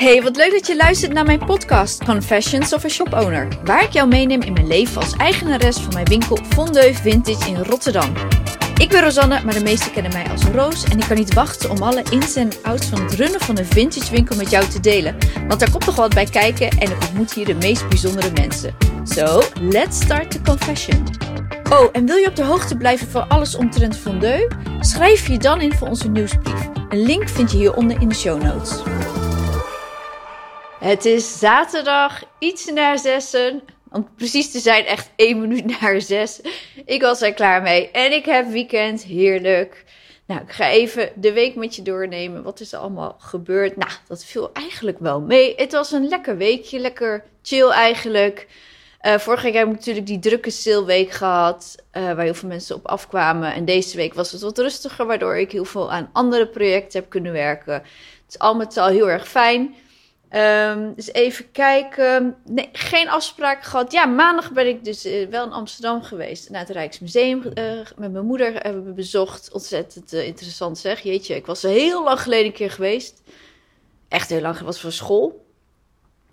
Hey, wat leuk dat je luistert naar mijn podcast Confessions of a Shop Owner, waar ik jou meeneem in mijn leven als eigenares van mijn winkel Fondeu Vintage in Rotterdam. Ik ben Rosanne, maar de meesten kennen mij als Roos en ik kan niet wachten om alle ins en outs van het runnen van een vintage winkel met jou te delen, want daar komt nog wat bij kijken en ik ontmoet hier de meest bijzondere mensen. So, let's start the confession. Oh, en wil je op de hoogte blijven van alles omtrent Fondeu? Schrijf je dan in voor onze nieuwsbrief. Een link vind je hieronder in de show notes. Het is zaterdag, iets na zessen. Om precies te zijn, echt één minuut na zes. Ik was er klaar mee. En ik heb weekend, heerlijk. Nou, ik ga even de week met je doornemen. Wat is er allemaal gebeurd? Nou, dat viel eigenlijk wel mee. Het was een lekker weekje, lekker chill eigenlijk. Uh, vorige week heb ik natuurlijk die drukke saleweek gehad, uh, waar heel veel mensen op afkwamen. En deze week was het wat rustiger, waardoor ik heel veel aan andere projecten heb kunnen werken. Het is al met heel erg fijn. Um, dus even kijken. Nee, geen afspraak gehad. Ja, maandag ben ik dus uh, wel in Amsterdam geweest. Naar het Rijksmuseum uh, met mijn moeder hebben we bezocht. Ontzettend uh, interessant zeg. Jeetje, ik was er heel lang geleden een keer geweest. Echt heel lang. Het was voor school.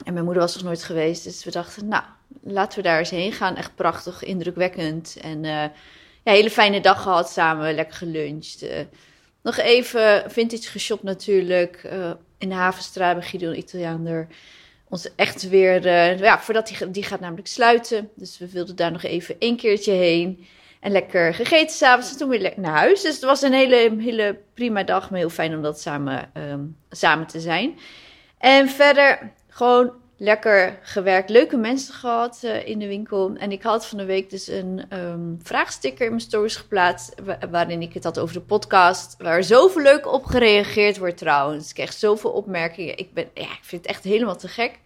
En mijn moeder was nog nooit geweest. Dus we dachten, nou, laten we daar eens heen gaan. Echt prachtig, indrukwekkend. En ja, hele fijne dag gehad samen. Lekker geluncht. nog even vintage geshopt natuurlijk in de Havenstraat bij Gideon Italiaander. Ons echt weer, uh, ja, voordat die, die gaat namelijk sluiten. Dus we wilden daar nog even één keertje heen. En lekker gegeten s'avonds en toen weer lekker naar huis. Dus het was een hele, hele prima dag. Maar heel fijn om dat samen, um, samen te zijn. En verder gewoon lekker gewerkt. Leuke mensen gehad uh, in de winkel. En ik had van de week dus een um, vraagsticker in mijn stories geplaatst. waarin ik het had over de podcast. Waar zoveel leuk op gereageerd wordt trouwens. Ik kreeg zoveel opmerkingen. Ik, ben, ja, ik vind het echt helemaal te gek.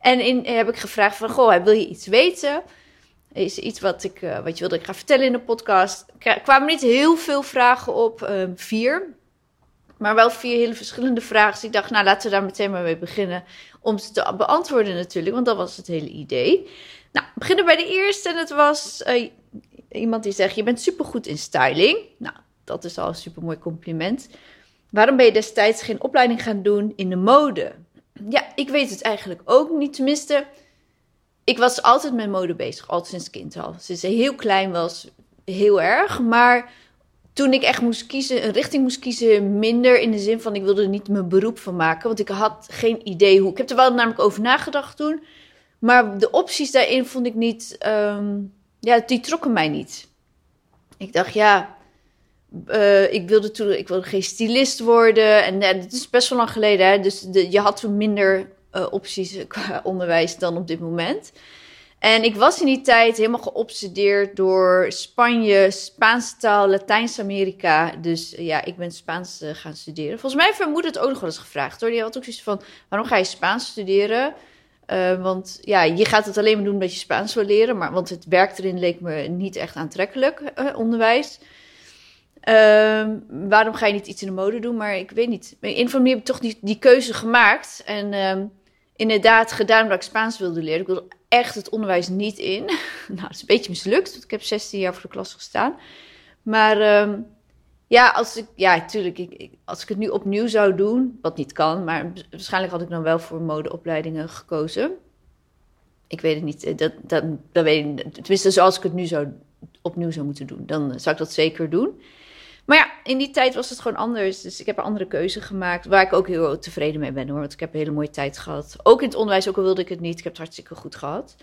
En in, heb ik gevraagd van, goh, wil je iets weten? Is iets wat, ik, uh, wat je wilde ik ga vertellen in de podcast? Er kwamen niet heel veel vragen op. Um, vier. Maar wel vier hele verschillende vragen. Dus ik dacht, nou laten we daar meteen maar mee beginnen. Om ze te beantwoorden natuurlijk, want dat was het hele idee. Nou, we beginnen bij de eerste. En het was uh, iemand die zegt, je bent supergoed in styling. Nou, dat is al een supermooi compliment. Waarom ben je destijds geen opleiding gaan doen in de mode? Ja, ik weet het eigenlijk ook niet. Tenminste, ik was altijd met mode bezig, altijd sinds kind al. Sinds ze heel klein was, heel erg. Maar toen ik echt moest kiezen, een richting moest kiezen, minder in de zin van ik wilde er niet mijn beroep van maken. Want ik had geen idee hoe. Ik heb er wel namelijk over nagedacht toen. Maar de opties daarin vond ik niet, um, ja, die trokken mij niet. Ik dacht, ja, uh, ik wilde toen, ik wilde geen stylist worden. En uh, dat is best wel lang geleden, hè? dus je had toen minder uh, opties qua onderwijs dan op dit moment. En ik was in die tijd helemaal geobsedeerd door Spanje, Spaanse taal, Latijns-Amerika. Dus ja, ik ben Spaans uh, gaan studeren. Volgens mij heeft het ook nog wel eens gevraagd hoor. Die had ook zoiets van, waarom ga je Spaans studeren? Uh, want ja, je gaat het alleen maar doen omdat je Spaans wil leren. Maar, want het werk erin leek me niet echt aantrekkelijk, onderwijs. Uh, waarom ga je niet iets in de mode doen? Maar ik weet niet. In een heb ik toch die, die keuze gemaakt. En ehm, inderdaad gedaan omdat ik Spaans wilde leren. Ik wilde echt het onderwijs niet in. nou, het is een beetje mislukt, want ik heb 16 jaar voor de klas gestaan. Maar um, ja, als ik, ja, natuurlijk, ik, als ik het nu opnieuw zou doen, wat niet kan, maar waarschijnlijk had ik dan wel voor modeopleidingen gekozen. Ik weet het niet, eh, dat, dat, dat weet ik, tenminste zoals ik het nu zou, opnieuw zou moeten doen, dan zou ik dat zeker doen. Maar ja, in die tijd was het gewoon anders. Dus ik heb een andere keuze gemaakt. Waar ik ook heel tevreden mee ben hoor. Want ik heb een hele mooie tijd gehad. Ook in het onderwijs, ook al wilde ik het niet. Ik heb het hartstikke goed gehad.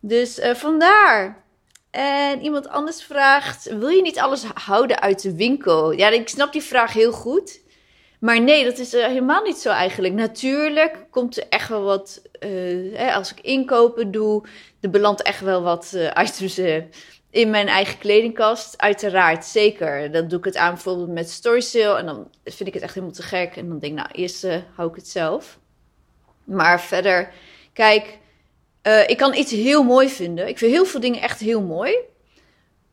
Dus uh, vandaar. En iemand anders vraagt: Wil je niet alles houden uit de winkel? Ja, ik snap die vraag heel goed. Maar nee, dat is uh, helemaal niet zo eigenlijk. Natuurlijk komt er echt wel wat. Uh, hè, als ik inkopen doe, er belandt echt wel wat items in mijn eigen kledingkast. Uiteraard, zeker. Dan doe ik het aan bijvoorbeeld met Story Sale. En dan vind ik het echt helemaal te gek. En dan denk ik, nou, eerst uh, hou ik het zelf. Maar verder, kijk, uh, ik kan iets heel mooi vinden. Ik vind heel veel dingen echt heel mooi.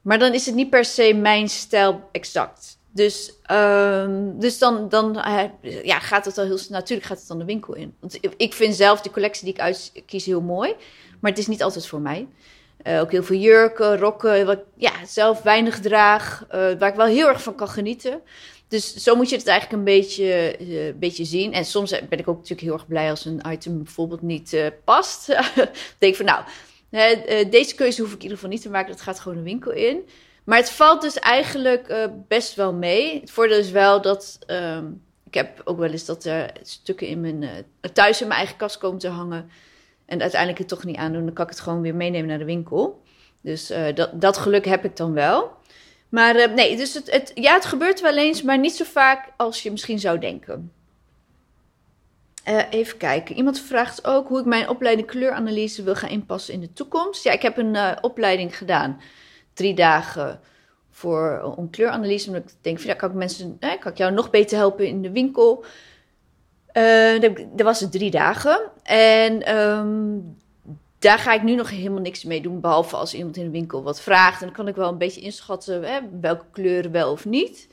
Maar dan is het niet per se mijn stijl exact. Dus, um, dus dan, dan uh, ja, gaat het al heel Natuurlijk gaat het dan de winkel in. Want ik vind zelf de collectie die ik uitkies heel mooi. Maar het is niet altijd voor mij. Uh, ook heel veel jurken, rokken, wat ja, zelf weinig draag, uh, waar ik wel heel erg van kan genieten. Dus zo moet je het eigenlijk een beetje, een beetje zien. En soms ben ik ook natuurlijk heel erg blij als een item bijvoorbeeld niet past. denk van nou, deze keuze hoef ik in ieder geval niet te maken. Dat gaat gewoon de winkel in. Maar het valt dus eigenlijk best wel mee. Het voordeel is wel dat... Um, ik heb ook wel eens dat er stukken in mijn, thuis in mijn eigen kast komen te hangen. En uiteindelijk het toch niet aandoen. Dan kan ik het gewoon weer meenemen naar de winkel. Dus dat, dat geluk heb ik dan wel. Maar uh, nee, dus het, het, ja, het gebeurt wel eens, maar niet zo vaak als je misschien zou denken. Uh, even kijken. Iemand vraagt ook hoe ik mijn opleiding kleuranalyse wil gaan inpassen in de toekomst. Ja, ik heb een opleiding gedaan. Drie dagen voor een kleuranalyse. Omdat ik denk, ja, kan ik mensen, eh, kan ik jou nog beter helpen in de winkel? Dat was het drie dagen. En um, daar ga ik nu nog helemaal niks mee doen. Behalve als iemand in de winkel wat vraagt. En dan kan ik wel een beetje inschatten hè, welke kleuren wel of niet.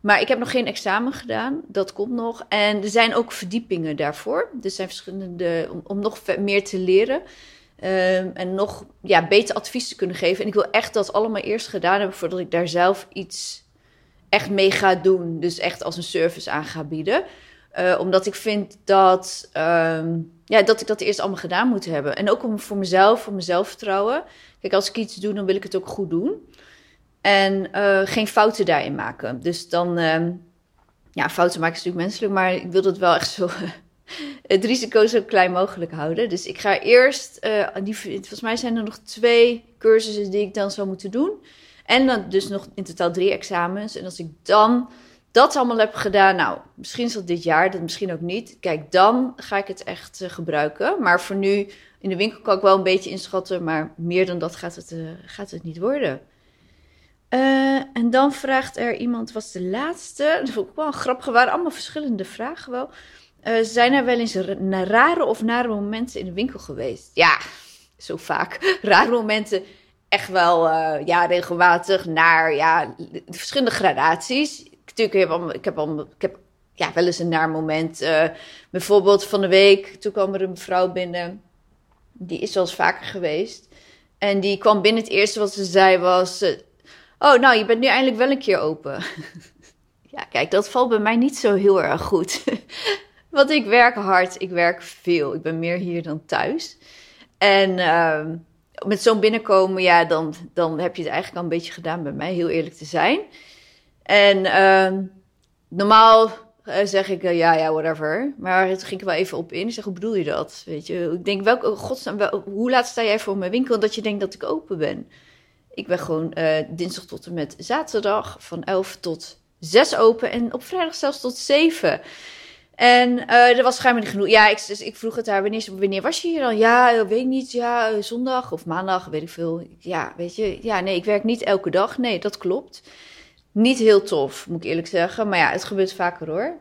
Maar ik heb nog geen examen gedaan. Dat komt nog. En er zijn ook verdiepingen daarvoor. Er zijn verschillende. om, nog meer te leren. Um, en nog ja, beter advies te kunnen geven. En ik wil echt dat allemaal eerst gedaan hebben voordat ik daar zelf iets echt mee ga doen. Dus echt als een service aan ga bieden. Uh, omdat ik vind dat. Um, ja, dat ik dat eerst allemaal gedaan moet hebben. En ook om, voor mezelf, voor mijn zelfvertrouwen. Kijk, als ik iets doe, dan wil ik het ook goed doen. En uh, geen fouten daarin maken. Dus dan, uh, ja, fouten maken is natuurlijk menselijk, maar ik wil dat wel echt zo, het risico zo klein mogelijk houden. Dus ik ga eerst, uh, die, volgens mij zijn er nog twee cursussen die ik dan zou moeten doen. En dan dus nog in totaal drie examens. En als ik dan dat allemaal heb gedaan, nou, misschien is dat dit jaar, dat misschien ook niet. Kijk, dan ga ik het echt uh, gebruiken. Maar voor nu, in de winkel kan ik wel een beetje inschatten, maar meer dan dat gaat het, uh, gaat het niet worden. Uh, en dan vraagt er iemand, was de laatste, dat vond ik wel grappig, waren allemaal verschillende vragen wel. zijn er wel eens rare of nare momenten in de winkel geweest? Ja, zo vaak. Rare momenten echt wel, ja, regelmatig naar, ja, verschillende gradaties natuurlijk, ik heb, al, ik heb ja, wel eens een naar moment. Uh, bijvoorbeeld van de week, toen kwam er een mevrouw binnen. Die is wel eens vaker geweest. En die kwam binnen. Het eerste wat ze zei was... Uh, oh, nou, je bent nu eindelijk wel een keer open. ja, kijk, dat valt bij mij niet zo heel erg goed. Want ik werk hard, ik werk veel. Ik ben meer hier dan thuis. En uh, met zo'n binnenkomen, ja, dan, dan heb je het eigenlijk al een beetje gedaan bij mij, heel eerlijk te zijn. En uh, normaal uh, zeg ik uh, ja, ja, whatever. Maar toen ging ik wel even op in. Ik zeg, hoe bedoel je dat? Weet je, ik denk, welke, oh, godsnaam, wel, hoe laat sta jij voor mijn winkel dat je denkt dat ik open ben? Ik ben gewoon uh, dinsdag tot en met zaterdag van 11 tot 6 open en op vrijdag zelfs tot 7. En uh, er was schijnbaar niet genoeg. Ja, ik, dus ik vroeg het haar, wanneer, wanneer was je hier dan? Ja, weet ik niet. Ja, zondag of maandag, weet ik veel. Ja, weet je. Ja, nee, ik werk niet elke dag. Nee, dat klopt. Niet heel tof, moet ik eerlijk zeggen. Maar ja, het gebeurt vaker hoor.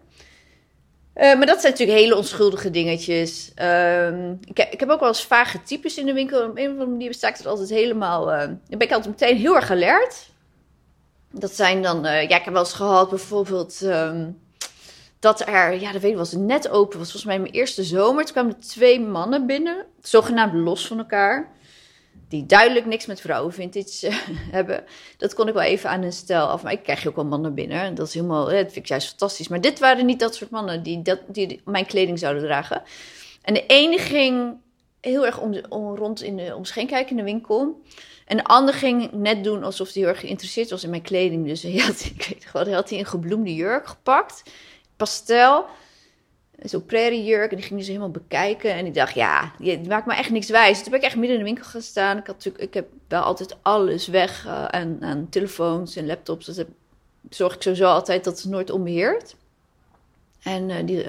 Uh, maar dat zijn natuurlijk hele onschuldige dingetjes. Uh, ik, ik, heb ook wel eens vage types in de winkel. Op een of andere manier ik het altijd helemaal... Uh, dan ben ik altijd meteen heel erg alert. Dat zijn dan... Uh, ja, ik heb wel eens gehad bijvoorbeeld... Um, dat er... Ja, dat weet ik was net open. was volgens mij mijn eerste zomer. Toen kwamen twee mannen binnen. Zogenaamd los van elkaar die duidelijk niks met vrouwen vintage hebben. Dat kon ik wel even aan een stel af. Maar ik krijg ook wel mannen binnen. En dat is helemaal, dat vind ik juist fantastisch. Maar dit waren niet dat soort mannen die, dat, die mijn kleding zouden dragen. En de ene ging heel erg om, om rond in de, om kijken in de winkel. En de ander ging net doen alsof hij heel erg geïnteresseerd was in mijn kleding. Dus hij had, ik weet hij had hij een gebloemde jurk gepakt. Pastel zo'n prairiejurk. En die ging dus helemaal bekijken. En ik dacht, ja, je maakt me echt niks wijs. Toen ben ik echt midden in de winkel gaan staan. Ik, had natuurlijk, ik heb wel altijd alles weg uh, aan, telefoons en laptops. Dus zorg ik sowieso altijd dat het nooit onbeheerd. En uh, die,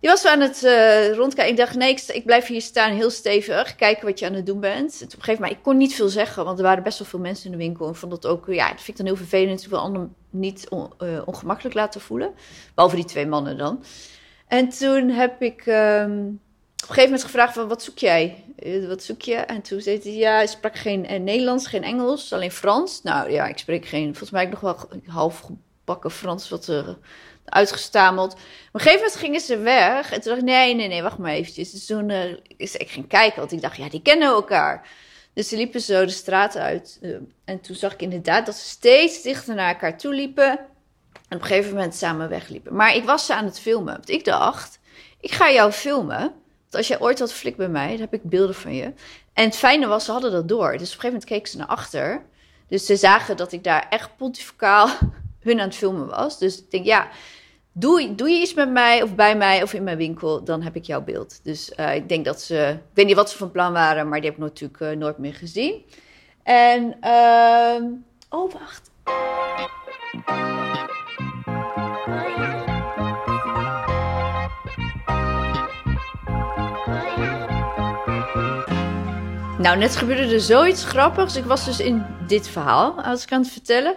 die was aan het uh, rondkijken. Ik dacht, nee, ik, ik, blijf hier staan heel stevig. Kijken wat je aan het doen bent. En op gegeven moment, ik kon niet veel zeggen. Want er waren best wel veel mensen in de winkel. En vond dat ook, ja, dat vind ik dan heel vervelend. Ik wil anderen niet on, ongemakkelijk laten voelen. Behalve die twee mannen dan. En toen heb ik um, op een gegeven moment gevraagd van, wat zoek jij? Eh, wat zoek je? En toen zei hij, ja, ik sprak geen eh, Nederlands, geen Engels, alleen Frans. Nou ja, ik spreek geen, volgens mij nog wel half gebakken Frans, wat uh, uitgestameld. Op een gegeven moment gingen ze weg. En toen dacht ik, nee, nee, nee, wacht maar eventjes. Dus toen uh, is, ik ging kijken, want ik dacht, ja, die kennen elkaar. Dus ze liepen zo de straat uit. En toen zag ik inderdaad dat ze steeds dichter naar elkaar toe liepen. En op een gegeven moment samen wegliepen. Maar ik was ze aan het filmen. Want ik dacht, ik ga jou filmen. Want als jij ooit had flik bij mij, dan heb ik beelden van je. En het fijne was, ze hadden dat door. Dus op een gegeven moment keken ze naar achter. Dus ze zagen dat ik daar echt pontificaal hun aan het filmen was. Dus ik denk, ja, doe, doe je iets met mij of bij mij of in mijn winkel, dan heb ik jouw beeld. Dus uh, ik denk dat ze, ik weet niet wat ze van plan waren, maar die heb ik natuurlijk uh, nooit meer gezien. En, uh, oh wacht. Nou, net gebeurde er zoiets grappigs. Ik was dus in dit verhaal, als ik aan het vertellen.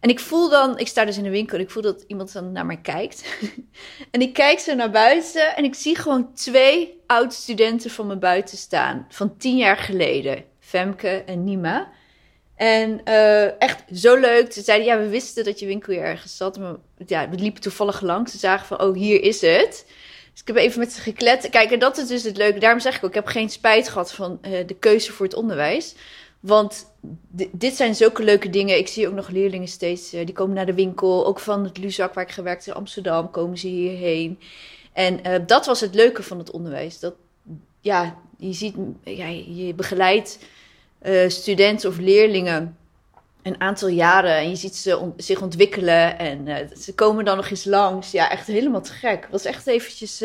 En ik voel dan, ik sta dus in de winkel en ik voel dat iemand dan naar mij kijkt. en ik kijk zo naar buiten en ik zie gewoon twee oud-studenten van me buiten staan. Van tien jaar geleden. Femke en Nima. En uh, echt zo leuk. Ze zeiden, ja, we wisten dat je winkel hier ergens zat. Maar ja, we liepen toevallig langs. Ze zagen van, oh, hier is het. Dus ik heb even met ze geklet. Kijk, en dat is dus het leuke. Daarom zeg ik ook, ik heb geen spijt gehad van uh, de keuze voor het onderwijs. Want dit zijn zulke leuke dingen. Ik zie ook nog leerlingen steeds, uh, die komen naar de winkel. Ook van het Luzak waar ik gewerkt in Amsterdam, komen ze hierheen. En uh, dat was het leuke van het onderwijs. Dat, ja, je ziet, ja, je begeleidt studenten of leerlingen een aantal jaren. En je ziet ze zich ontwikkelen. En ze komen dan nog eens langs. Ja, echt helemaal te gek. Was echt eventjes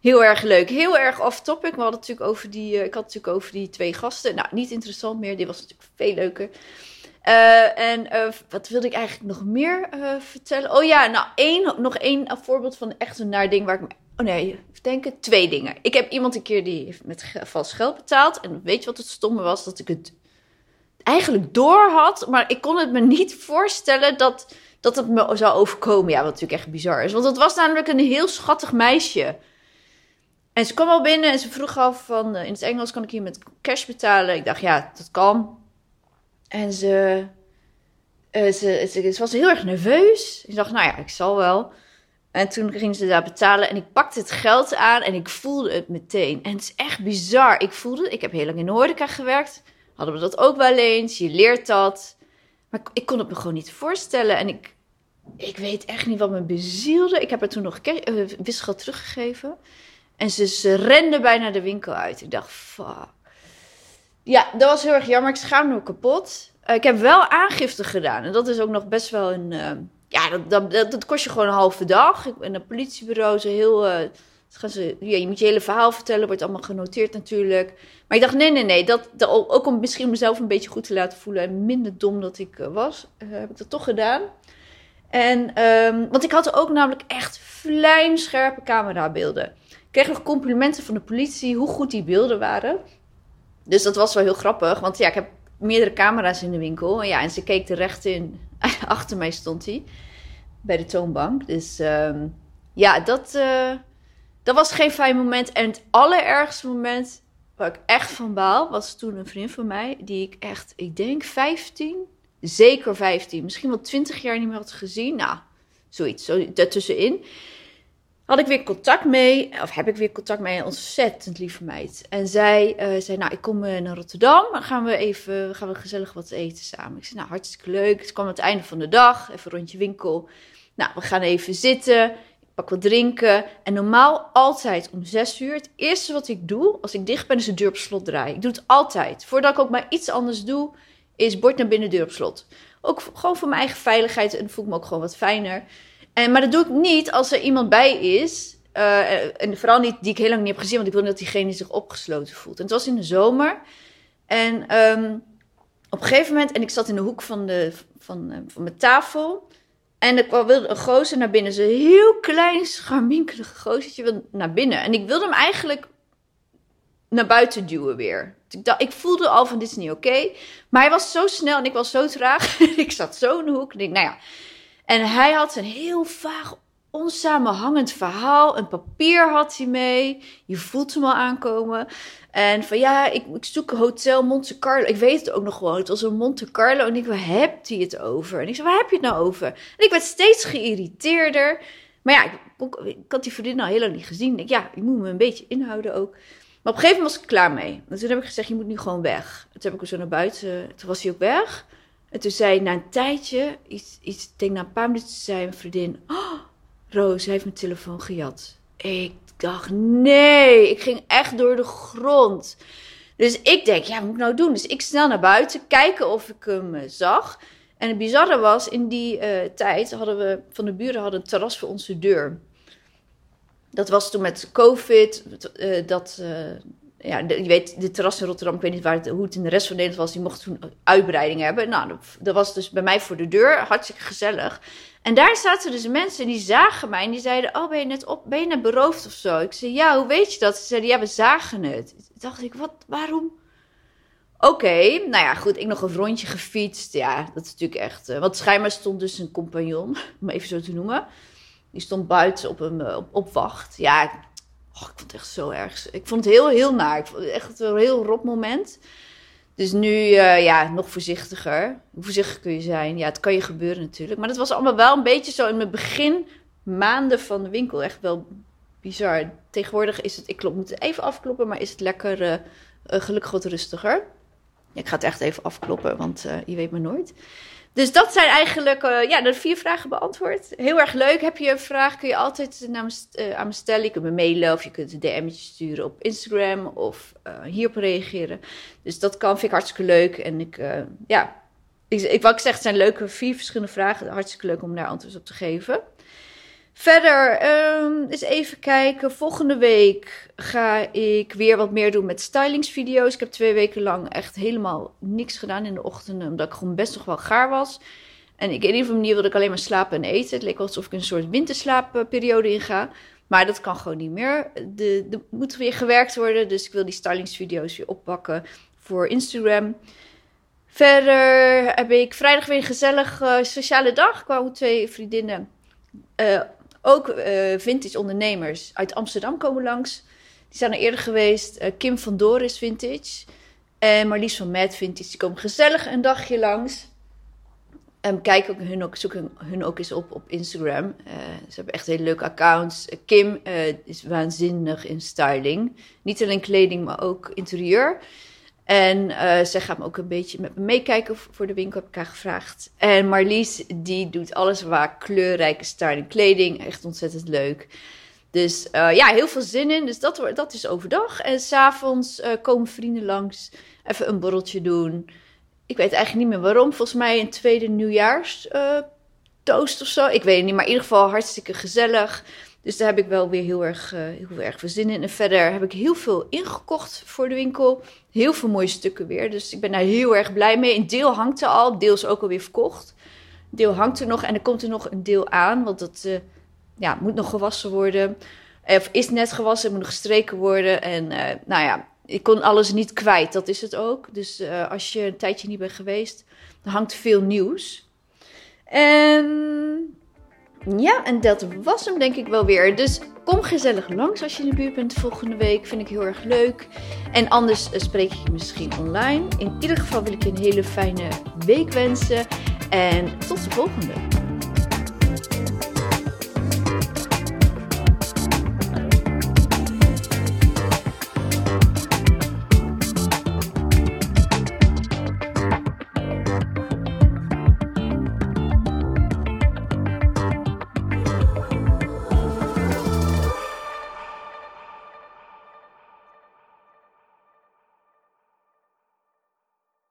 Heel erg leuk. Heel erg off-topic. We hadden natuurlijk over die, uh, ik had natuurlijk over die twee gasten. Nou, niet interessant meer. Dit was natuurlijk veel leuker. En wat wilde ik eigenlijk nog meer vertellen? Oh ja, nou, één, nog één voorbeeld van echt een naar ding waar ik me... Oh nee, denken. Twee dingen. Ik heb iemand een keer die met vals geld betaald. En weet je wat het stomme was? Dat ik het eigenlijk door had. Maar ik kon het me niet voorstellen dat, dat het me zou overkomen. Ja, wat natuurlijk echt bizar is. Want het was namelijk een heel schattig meisje. En ze kwam al binnen en ze vroeg af van, uh, in het Engels kan ik hier met cash betalen? Ik dacht, ja, dat kan. En ze, uh, ze, ze, was heel erg nerveus. Ik dacht, nou ja, ik zal wel. En toen ging ze daar betalen en ik pakte het geld aan en ik voelde het meteen. En het is echt bizar. Ik voelde, ik heb heel lang in de gewerkt. Hadden we dat ook wel eens. Je leert dat. Maar ik, kon het me gewoon niet voorstellen. En ik, ik weet echt niet wat me bezielde. Ik heb haar toen nog uh, teruggegeven. En ze, ze rende bijna de winkel uit. Ik dacht, fuck. Ja, dat was heel erg jammer. Ik schaamde me kapot. Uh, ik heb wel aangifte gedaan. En dat is ook nog best wel een... Uh, ja, dat, dat, dat, kost je gewoon een halve dag. Ik ben een politiebureau. Ze heel... Ze, ja, je moet je hele verhaal vertellen. Wordt allemaal genoteerd natuurlijk. Maar ik dacht, nee, nee, nee. Dat, dat ook om misschien mezelf een beetje goed te laten voelen. En minder dom dat ik was. heb ik dat toch gedaan. En, um, want ik had ook namelijk echt vlijmscherpe camerabeelden kreeg nog complimenten van de politie hoe goed die beelden waren. Dus dat was wel heel grappig, want ja, ik heb meerdere camera's in de winkel. En ja, en ze keek er recht in. Achter mij stond hij bij de toonbank. Dus um, ja, dat, uh, dat was geen fijn moment. En het allerergste moment waar ik echt van baal, was toen een vriend van mij, die ik echt, ik denk 15, zeker 15, misschien wel 20 jaar niet meer had gezien. Nou, zoiets, zo daartussenin had ik weer contact mee, of heb ik weer contact mee, een ontzettend lieve meid. En zij uh, zei, nou, ik kom uh, naar Rotterdam, dan gaan we even, gaan we gezellig wat eten samen. Ik zei, nou, hartstikke leuk. Het kwam het einde van de dag, even rondje winkel. Nou, we gaan even zitten, pak wat drinken. En normaal altijd om zes uur, het eerste wat ik doe, als ik dicht ben, is de deur op slot draaien. Ik doe het altijd. Voordat ik ook maar iets anders doe, is bord naar binnen, deur op slot. Ook gewoon voor mijn eigen veiligheid en voel ik me ook gewoon wat fijner. En, maar dat doe ik niet als er iemand bij is. Uh, en vooral niet die ik heel lang niet heb gezien, want ik wil niet dat diegene zich opgesloten voelt. En het was in de zomer. En um, op een gegeven moment, en ik zat in de hoek van, de, van, uh, van mijn tafel. En ik wilde een gozer naar binnen. Zo'n heel klein, scharminkelige gozertje naar binnen. En ik wilde hem eigenlijk naar buiten duwen weer. Ik, dacht, ik voelde al van dit is niet oké. Maar hij was zo snel en ik was zo traag. ik zat zo in de hoek. En ik, nou ja, en hij had een heel vaag, onsamenhangend verhaal. Een papier had hij mee. Je voelt hem al aankomen. En van ja, ik, ik zoek hotel Monte Carlo. Ik weet het ook nog gewoon. Het was een Monte Carlo. En ik, waar hebt hij het over? En ik zei, waar heb je het nou over? En ik werd steeds geïrriteerder. Maar ja, ik, ik had die vriendin al heel lang niet gezien. Ik ja, ik moet me een beetje inhouden ook. Maar op een gegeven moment was ik klaar mee. En toen heb ik gezegd, je moet nu gewoon weg. Toen heb ik hem zo naar buiten. Toen was hij ook weg. En toen zei na een tijdje, iets, iets, ik denk na een paar minuten, zei mijn vriendin... Oh, Roos heeft mijn telefoon gejat. Ik dacht, nee, ik ging echt door de grond. Dus ik denk, ja, wat moet ik nou doen? Dus ik snel naar buiten, kijken of ik hem eh, zag. En het bizarre was, in die uh, tijd hadden we van de buren hadden een terras voor onze deur. Dat was toen met COVID, uh, dat, uh, ja, je weet, de terras in Rotterdam, ik weet niet waar hoe het in de rest van Nederland was, die mocht toen uitbreiding hebben. Nou, dat, dat was dus bij mij voor de deur, hartstikke gezellig. En daar zaten dus mensen en die zagen mij en die zeiden, oh, ben je net, op, ben je net beroofd of zo? Ik zei, ja, hoe weet je dat? Ze zeiden, ja, we zagen het. Toen dacht ik, wat, waarom? Oké, nou ja, goed, ik nog een rondje gefietst. Ja, dat is natuurlijk echt... Uh, want schijnbaar stond dus een compagnon, om even zo te noemen. Die stond buiten op, een, op, op wacht. Ja, ik vond het echt zo erg. Ik vond het heel, heel naar. Ik vond het echt een heel rot moment. Dus nu, uh, ja, nog voorzichtiger. Hoe voorzichtig kun je zijn? Ja, het kan je gebeuren natuurlijk. Maar dat was allemaal wel een beetje zo in mijn begin maanden van de winkel. Echt wel bizar. Tegenwoordig is het, ik klop, moet even afkloppen, maar is het lekker, uh, gelukkig wat rustiger. Ik ga het echt even afkloppen, want je weet me nooit. Dus dat zijn eigenlijk uh, ja, de vier vragen beantwoord. Heel erg leuk. Heb je een vraag, kun je altijd naar me, uh, aan me stellen. Je kunt me mailen of je kunt een DM'tje sturen op Instagram of uh, hierop reageren. Dus dat kan, vind ik hartstikke leuk. En ik, ja, ik, ik, ik zeg, het zijn leuke vier verschillende vragen. Hartstikke leuk om daar antwoord op te geven. Verder, um, eens even kijken. Volgende week ga ik weer wat meer doen met stylingsvideo's. Ik heb twee weken lang echt helemaal niks gedaan in de ochtenden, omdat ik gewoon best nog wel gaar was. En ik, in ieder manier wilde ik alleen maar slapen en eten. Het leek alsof ik een soort winterslaapperiode inga. Maar dat kan gewoon niet meer. Er moet weer gewerkt worden, dus ik wil die stylingsvideo's weer oppakken voor Instagram. Verder heb ik vrijdag weer een gezellig uh, sociale dag. Ik twee vriendinnen... Uh, ook uh, vintage ondernemers uit Amsterdam komen langs. Die zijn er eerder geweest. Uh, Kim van Doris Vintage. En Marlies van Mad Vintage. Die komen gezellig een dagje langs. En kijk ook hun ook, zoek hun ook eens op op Instagram. Uh, ze hebben echt hele leuke accounts. Kim is waanzinnig in styling. Niet alleen kleding, maar ook interieur. En uh, zij gaat me ook een beetje met me meekijken voor de winkel, heb ik haar gevraagd. En Marlies, die doet alles waar kleurrijke styling kleding. Echt ontzettend leuk. Dus uh, ja, heel veel zin in. Dus dat, dat is overdag. En s'avonds uh, komen vrienden langs. Even een borreltje doen. Ik weet eigenlijk niet meer waarom. Volgens mij een tweede nieuwjaars toast of zo. Ik weet het niet, maar in ieder geval hartstikke gezellig. Dus daar heb ik wel weer heel erg, uh, heel erg veel zin in. En verder heb ik heel veel ingekocht voor de winkel. Heel veel mooie stukken weer. Dus ik ben daar heel erg blij mee. Een deel hangt er al, deel is ook alweer verkocht. Een deel hangt er nog en er komt er nog een deel aan. Want dat uh, ja, moet nog gewassen worden. Of is net gewassen, moet nog gestreken worden. En uh, nou ja, ik kon alles niet kwijt. Dat is het ook. Dus als je een tijdje niet bent geweest, dan hangt veel nieuws. En ja, en dat was hem denk ik wel weer. Dus kom gezellig langs als je in de buurt bent volgende week. Vind ik heel erg leuk. En anders spreek ik je misschien online. In ieder geval wil ik je een hele fijne week wensen. En tot de volgende.